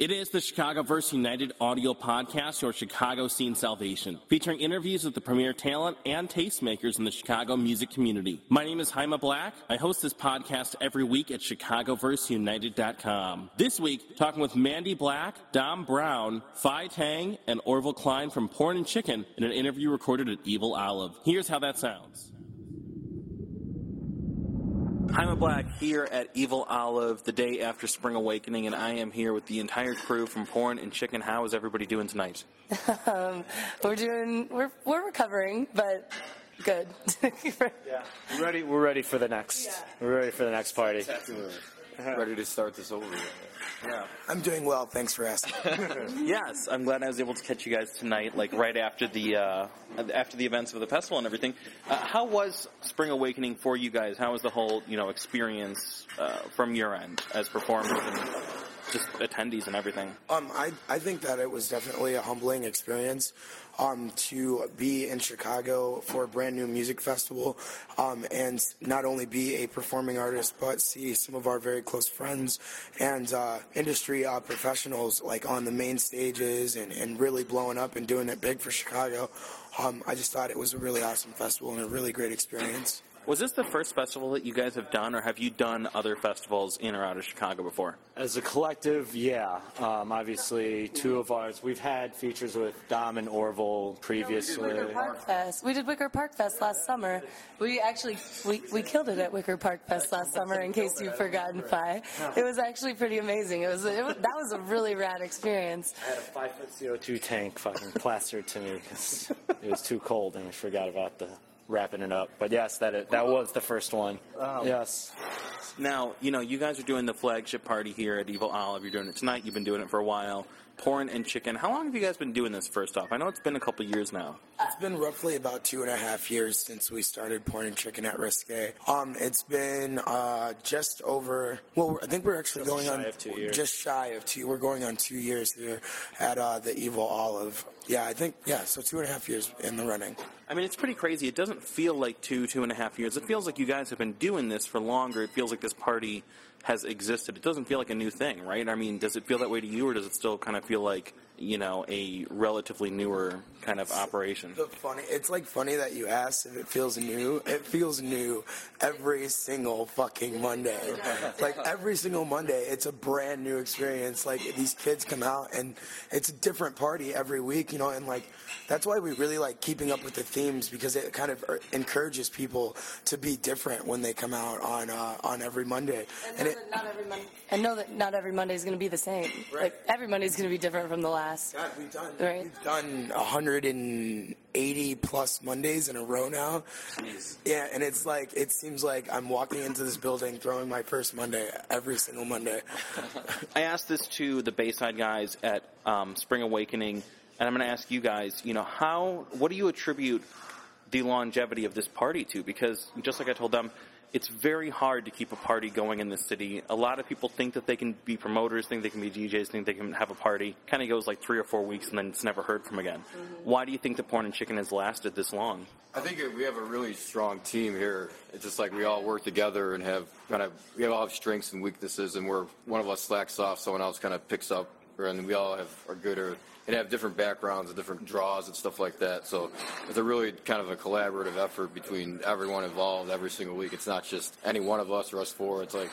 It is the Chicago Verse United audio podcast, your Chicago scene salvation, featuring interviews with the premier talent and tastemakers in the Chicago music community. My name is Haima Black. I host this podcast every week at ChicagoVerseUnited.com. This week, talking with Mandi Black, Dom Brown, Fei Tang, and Orville Kline from Porn and Chicken in an interview recorded at Evil Olive. Here's how that sounds. Haima Black here at Evil Olive the day after Spring Awakening, and I am here with the entire crew from Porn and Chicken. How is everybody doing tonight? um, we're doing, we're, we're recovering, but good. yeah, we're ready. We're ready for the next. Yeah. We're ready for the next party. ready to start this over. Yeah. I'm doing well. Thanks for asking. yes, I'm glad I was able to catch you guys tonight, like right after the uh, after the events of the festival and everything. Uh, how was Spring Awakening for you guys? How was the whole you know experience uh, from your end as performers and just attendees and everything? Um, I I think that it was definitely a humbling experience um, to be in Chicago for a brand new music festival um, and not only be a performing artist, but see some of our very close friends and uh, industry uh, professionals like on the main stages and, and really blowing up and doing it big for Chicago. Um, I just thought it was a really awesome festival and a really great experience. Was this the first festival that you guys have done, or have you done other festivals in or out of Chicago before? As a collective, yeah. Um, obviously, two of ours. We've had features with Dom and Orville previously. we, did Wicker Park Fest. we did Wicker Park Fest last summer. We actually we, we killed it at Wicker Park Fest last summer. In case you've forgotten, Fei, it was actually pretty amazing. It was, it was that was a really rad experience. I had a five foot CO2 tank fucking plastered to me because it was too cold and I forgot about the wrapping it up. But yes, that it, that was the first one. Um, yes. Now, you know, you guys are doing the flagship party here at Evil Olive. You're doing it tonight. You've been doing it for a while. Porn and chicken. How long have you guys been doing this? First off, I know it's been a couple years now. It's been roughly about two and a half years since we started Porn and Chicken at Risque. Um, it's been uh, just over. Well, I think we're actually just going on just shy of two. We're going on two years here at uh, the Evil Olive. Yeah, I think yeah. So two and a half years in the running. I mean, it's pretty crazy. It doesn't feel like two, two and a half years. It feels like you guys have been doing this for longer. It feels like this party has existed. It doesn't feel like a new thing, right? I mean, does it feel that way to you, or does it still kind of feel like you know a relatively newer kind of operation? So funny, it's like funny that you asked if it feels new. It feels new every single fucking Monday. like every single Monday, it's a brand new experience. Like these kids come out and it's a different party every week, you know, and like that's why we really like keeping up with the themes because it kind of uh, encourages people to be different when they come out on uh, on every Monday. And, and it, not every Monday. And know that not every Monday is going to be the same. Right. Like every Monday is going to be different from the last. God, we've done right. we've done 180 plus Mondays in a row now. Jeez. Yeah, and it's like it seems like I'm walking into this building throwing my first Monday every single Monday. I asked this to the Bayside guys at um, Spring Awakening and I'm going to ask you guys, you know, how, what do you attribute the longevity of this party to? Because just like I told them, it's very hard to keep a party going in this city. A lot of people think that they can be promoters, think they can be DJs, think they can have a party. Kind of goes like three or four weeks and then it's never heard from again. Mm-hmm. Why do you think the Porn and Chicken has lasted this long? I think we have a really strong team here. It's just like we all work together and have kind of we all have strengths and weaknesses, and where one of us slacks off, someone else kind of picks up, and we all have are good or and have different backgrounds and different draws and stuff like that. So it's a really kind of a collaborative effort between everyone involved every single week. It's not just any one of us or us four. It's like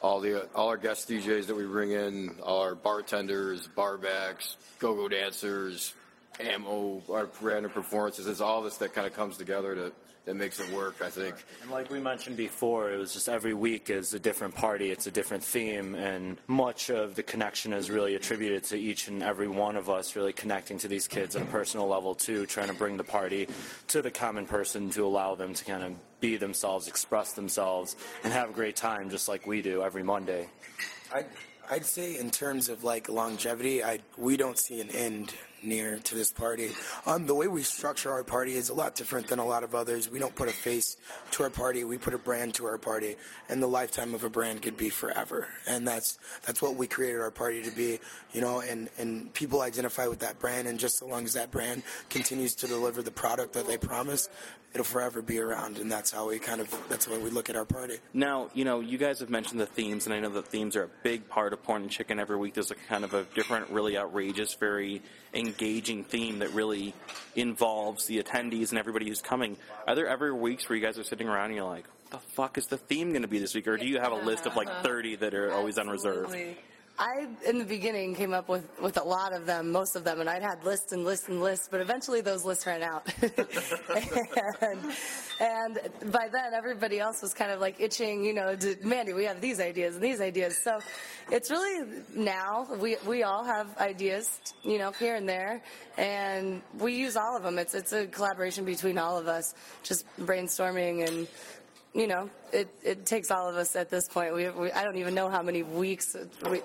all the all our guest DJs that we bring in, all our bartenders, barbacks, go-go dancers, ammo, our random performances. It's all this that kind of comes together to that makes it work, I think. And like we mentioned before, it was just every week is a different party, it's a different theme, and much of the connection is really attributed to each and every one of us really connecting to these kids at a personal level too, trying to bring the party to the common person to allow them to kind of be themselves, express themselves, and have a great time just like we do every Monday. I I'd say in terms of like longevity, I we don't see an end near to this party. Um, the way we structure our party is a lot different than a lot of others. We don't put a face to our party; we put a brand to our party, and the lifetime of a brand could be forever. And that's that's what we created our party to be, you know. And and people identify with that brand, and just so long as that brand continues to deliver the product that they promise, it'll forever be around. And that's how we kind of that's how we look at our party. Now, you know, you guys have mentioned the themes, and I know the themes are a big part of Porn and Chicken every week, there's a kind of a different, really outrageous, very engaging theme that really involves the attendees and everybody who's coming. Are there ever weeks where you guys are sitting around and you're like, "What the fuck is the theme going to be this week?" Or do you have a list of like 30 that are always on reserve? I, in the beginning, came up with, with a lot of them, most of them, and I'd had lists and lists and lists, but eventually those lists ran out. and, and by then, everybody else was kind of like itching, you know, to, Mandi, we have these ideas and these ideas. So it's really now, we, we all have ideas, you know, here and there, and we use all of them. It's, it's a collaboration between all of us, just brainstorming and you know, it, it takes all of us at this point. We, we I don't even know how many weeks. We,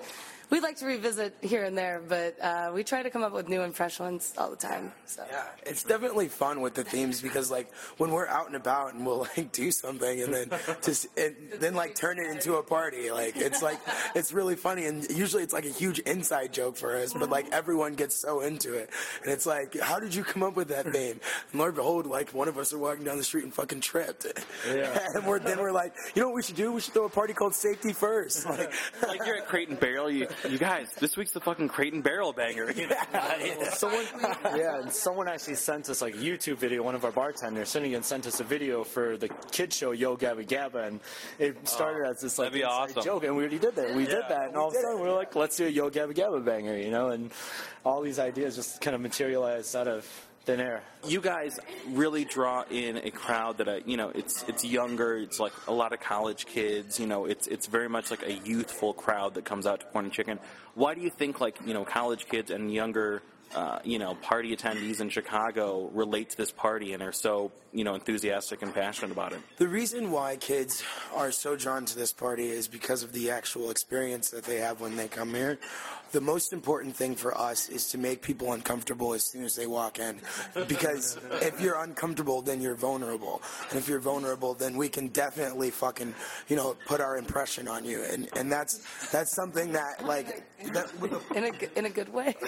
we like to revisit here and there, but uh, we try to come up with new and fresh ones all the time. So. Yeah, it's definitely fun with the themes because like when we're out and about and we'll like do something and then just and then like turn it into a party. Like it's like it's really funny and usually it's like a huge inside joke for us, but like everyone gets so into it and it's like, how did you come up with that theme? And Lord behold, like one of us are walking down the street and fucking tripped. Yeah. and we're then we're like, you know what we should do? We should throw a party called Safety First. Like, like you're at Crate and Barrel, you, you guys, this week's the fucking Crate and Barrel banger. You know? someone, yeah, and someone actually sent us like a YouTube video. One of our bartenders, Finnegan, sent us a video for the kid show Yo Gabba Gabba, and it started oh, as this like that'd be inside awesome. joke, and we already did that. We did that, and all of a sudden it. we were like, let's do a Yo Gabba Gabba banger, you know, and all these ideas just kind of materialized out of thin air. you guys really draw in a crowd that I, you know it's it's younger it's like a lot of college kids you know it's it's very much like a youthful crowd that comes out to Porn and Chicken why do you think like you know college kids and younger uh, you know party attendees in Chicago relate to this party and are so you know enthusiastic and passionate about it The reason why kids are so drawn to this party is because of the actual experience that they have when they come here. The most important thing for us is to make people uncomfortable as soon as they walk in. Because if you're uncomfortable, then you're vulnerable. And if you're vulnerable, then we can definitely fucking, you know, put our impression on you. And and that's that's something that like that, In a, g- in a good way.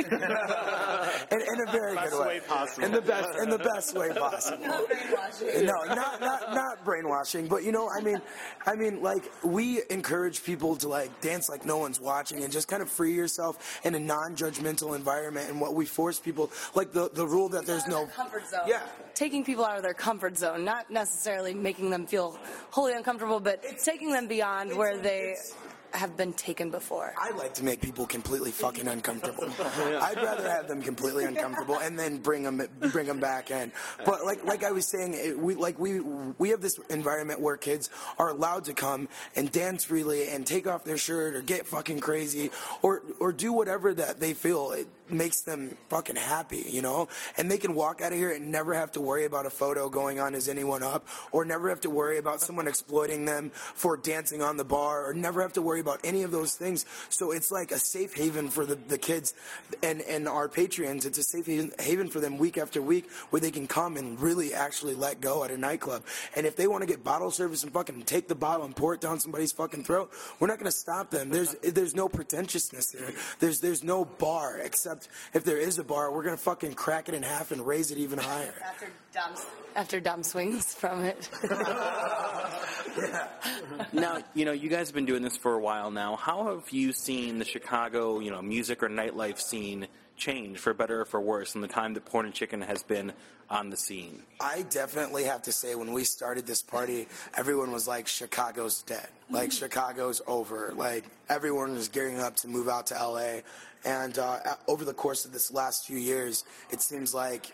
in, in a very Best good way. way possible. In the best in the best way possible. No, not, not not brainwashing, but you know, I mean, I mean, like we encourage people to like dance like no one's watching and just kind of free yourself in a non-judgmental environment. And what we force people, like the the rule that there's no comfort zone. Yeah. Taking people out of their comfort zone, not necessarily making them feel wholly uncomfortable, but it's, taking them beyond where they have been taken before. I like to make people completely fucking uncomfortable. I'd rather have them completely uncomfortable and then bring them bring them back in. But like like I was saying, it, we like we we have this environment where kids are allowed to come and dance freely and take off their shirt or get fucking crazy or or do whatever that they feel it makes them fucking happy, you know? And they can walk out of here and never have to worry about a photo going on as anyone up or never have to worry about someone exploiting them for dancing on the bar or never have to worry about any of those things. So it's like a safe haven for the, the kids and, and our Patreons. It's a safe haven, haven for them week after week where they can come and really actually let go at a nightclub. And if they want to get bottle service and fucking take the bottle and pour it down somebody's fucking throat, we're not going to stop them. There's there's no pretentiousness there. There's there's no bar except if there is a bar, we're going to fucking crack it in half and raise it even higher. After dumb, after dumb swings from it. now you know you guys have been doing this for a while now how have you seen the Chicago you know music or nightlife scene change for better or for worse in the time that Porn and Chicken has been on the scene I definitely have to say, when we started this party, everyone was like, Chicago's dead. Like, Chicago's over. Like, everyone was gearing up to move out to LA. And uh, over the course of this last few years, it seems like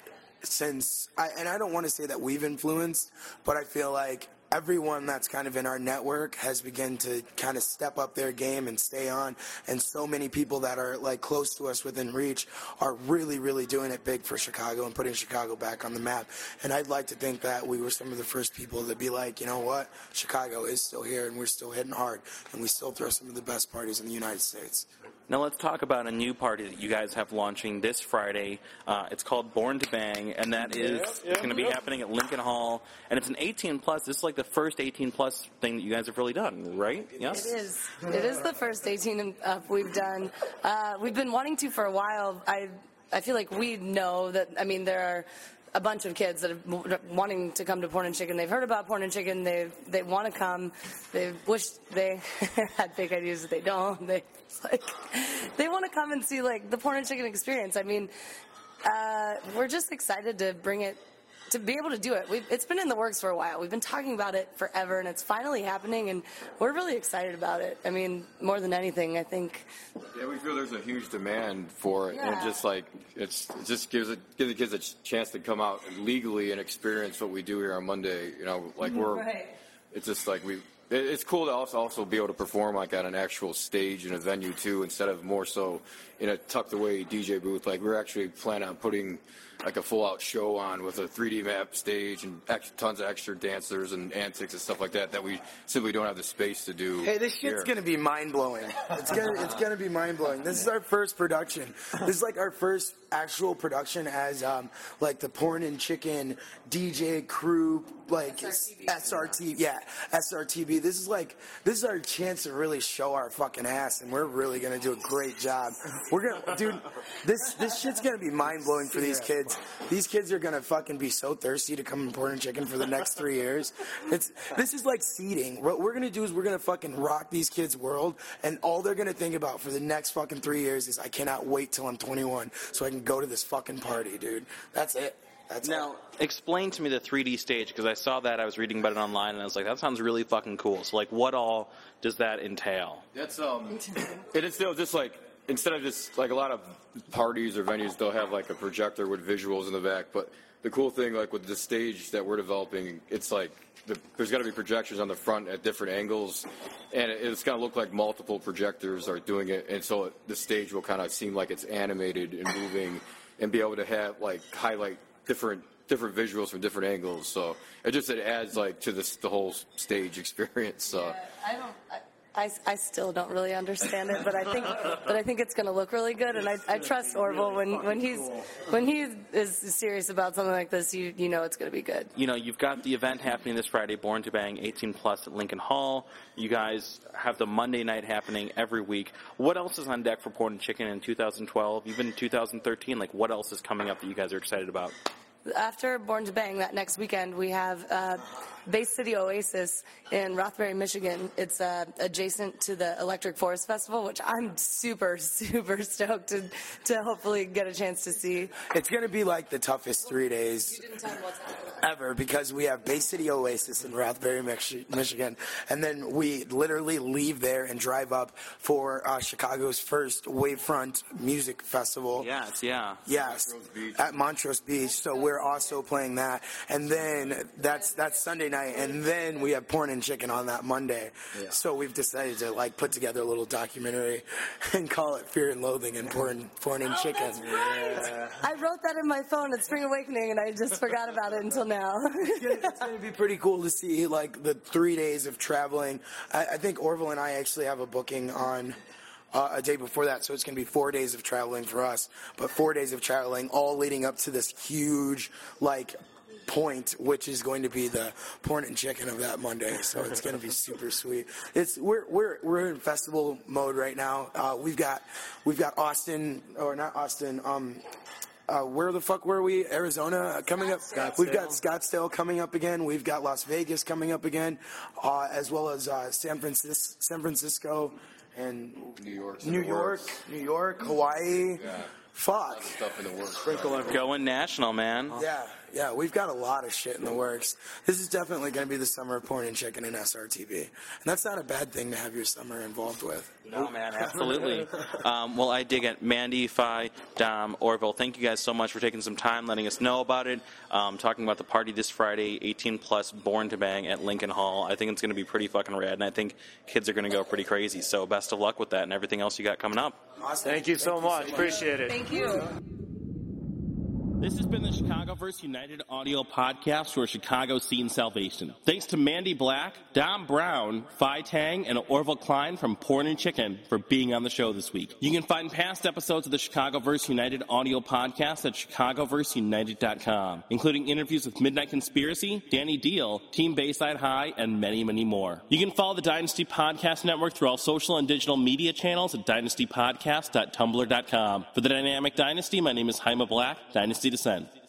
since, I, and I don't want to say that we've influenced, but I feel like everyone that's kind of in our network has begun to kind of step up their game and stay on and so many people that are like close to us within reach are really really doing it big for chicago and putting chicago back on the map. And i'd like to think that we were some of the first people to be like you know what? Chicago is still here and we're still hitting hard and we still throw some of the best parties in the united states now let's talk about a new party that you guys have launching this Friday. Uh, it's called Born to Bang, and that is yeah, going to be yeah. happening at Lincoln Hall. And it's an 18 plus. This is like the first 18 plus thing that you guys have really done, right? Yes. It is. It is the first 18 and up we've done. Uh, we've been wanting to for a while. I I feel like we know that. I mean, there are a bunch of kids that are wanting to come to Porn and Chicken. They've heard about Porn and Chicken. They they want to come. They wish they had fake ideas but they don't. They like they want to come and see like the Porn and Chicken experience. I mean, uh, we're just excited to bring it to be able to do it. We've, it's been in the works for a while. We've been talking about it forever, and it's finally happening, and we're really excited about it. I mean, more than anything, I think. Yeah, we feel there's a huge demand for it, and Yeah. just like it's it just gives it gives the kids a chance to come out legally and experience what we do here on Monday. You know, like we're Right. it's just like we. It's cool to also also be able to perform like at an actual stage in a venue too, instead of more so in a tucked away DJ booth. Like we're actually planning on putting like a full out show on with a 3D map stage and ex- tons of extra dancers and antics and stuff like that that we simply don't have the space to do. Hey, this shit's here. gonna be mind blowing. It's gonna it's gonna be mind blowing. This is our first production. This is like our first actual production as um like the porn and chicken DJ crew like SRTV. SRT yeah SRTB. This is like this is our chance to really show our fucking ass, and we're really gonna do a great job. We're gonna dude. This this shit's gonna be mind blowing for these kids. These kids are gonna fucking be so thirsty to come and porn and chicken for the next three years. It's this is like seeding. What we're gonna do is we're gonna fucking rock these kids' world, and all they're gonna think about for the next fucking three years is I cannot wait till I'm 21 so I can go to this fucking party, dude. That's it. That's Now, explain to me the 3D stage because I saw that I was reading about it online and I was like, that sounds really fucking cool. So, like, what all does that entail? That's um, it is still just like instead of just like a lot of parties or venues, they'll have like a projector with visuals in the back. But the cool thing, like with the stage that we're developing, it's like the, there's got to be projectors on the front at different angles, and it, it's going to look like multiple projectors are doing it, and so it, the stage will kind of seem like it's animated and moving, and be able to have like highlight different different visuals from different angles. So it just it adds like to this the whole stage experience. So. I don't. I, I, I still don't really understand it, but I think, but I think it's going to look really good, and I, I trust Orville when, when he's when he is serious about something like this. You you know it's going to be good. You know, you've got the event happening this Friday, Born to Bang 18 plus at Lincoln Hall. You guys have the Monday night happening every week. What else is on deck for Porn and Chicken in 2012, even in 2013? Like, what else is coming up that you guys are excited about? After Born to Bang, that next weekend, we have uh, Bay City Oasis in Rothbury, Michigan. It's uh, adjacent to the Electric Forest Festival, which I'm super, super stoked to, to hopefully get a chance to see. It's gonna be like the toughest three days ever because we have Bay City Oasis in Rothbury, Mich- Michigan, and then we literally leave there and drive up for uh, Chicago's first Wavefront Music Festival. Yes, yeah. Yes, Montrose at Montrose Beach. So we're also playing that, and then that's that's Sunday night, and then we have Porn and Chicken on that Monday. So we've decided to like put together a little documentary and call it Fear and Loathing and Porn Porn and oh, Chicken. I wrote that in my phone at Spring Awakening, and I just forgot about it until now. it's going to be pretty cool to see like the three days of traveling. I, I think Orville and I actually have a booking on uh, a day before that, so it's going to be four days of traveling for us. But four days of traveling, all leading up to this huge like point, which is going to be the porn and chicken of that Monday. So it's going to be super sweet. It's we're we're we're in festival mode right now. Uh, we've got we've got Austin or not Austin. Um, uh, where the fuck were we? Arizona coming up. We've got Scottsdale coming up again. We've got Las Vegas coming up again, uh, as well as uh, San Francisco, San Francisco, and New York. New York, New York, Hawaii. Yeah. Fuck. Stuff in the works. Going national, man. Yeah, yeah, we've got a lot of shit in the works. This is definitely going to be the summer of porn and chicken and SRTV, and that's not a bad thing to have your summer involved with. No, man, absolutely. um, well, I dig it. Mandi, Fei, Dom, Orville, thank you guys so much for taking some time, letting us know about it, um, talking about the party this Friday, 18 plus, Born to Bang at Lincoln Hall. I think it's going to be pretty fucking rad, and I think kids are going to go pretty crazy. So, best of luck with that and everything else you got coming up. Awesome. Thank you so much. Appreciate it. Thank you. This has been the Chicago Chicagoverse United audio podcast for Chicago Scene Salvation. Thanks to Mandi Black, Dom Brown, Fei Tang, and Orville Kline from Porn and Chicken for being on the show this week. You can find past episodes of the Chicagoverse United audio podcast at chicagoverseunited.com, including interviews with Midnight Conspiracy, Danny Deal, Team Bayside High, and many, many more. You can follow the Dynasty Podcast Network through all social and digital media channels at dynastypodcast.tumblr.com. For the Dynamic Dynasty, my name is Haima Black, Dynasty Descent.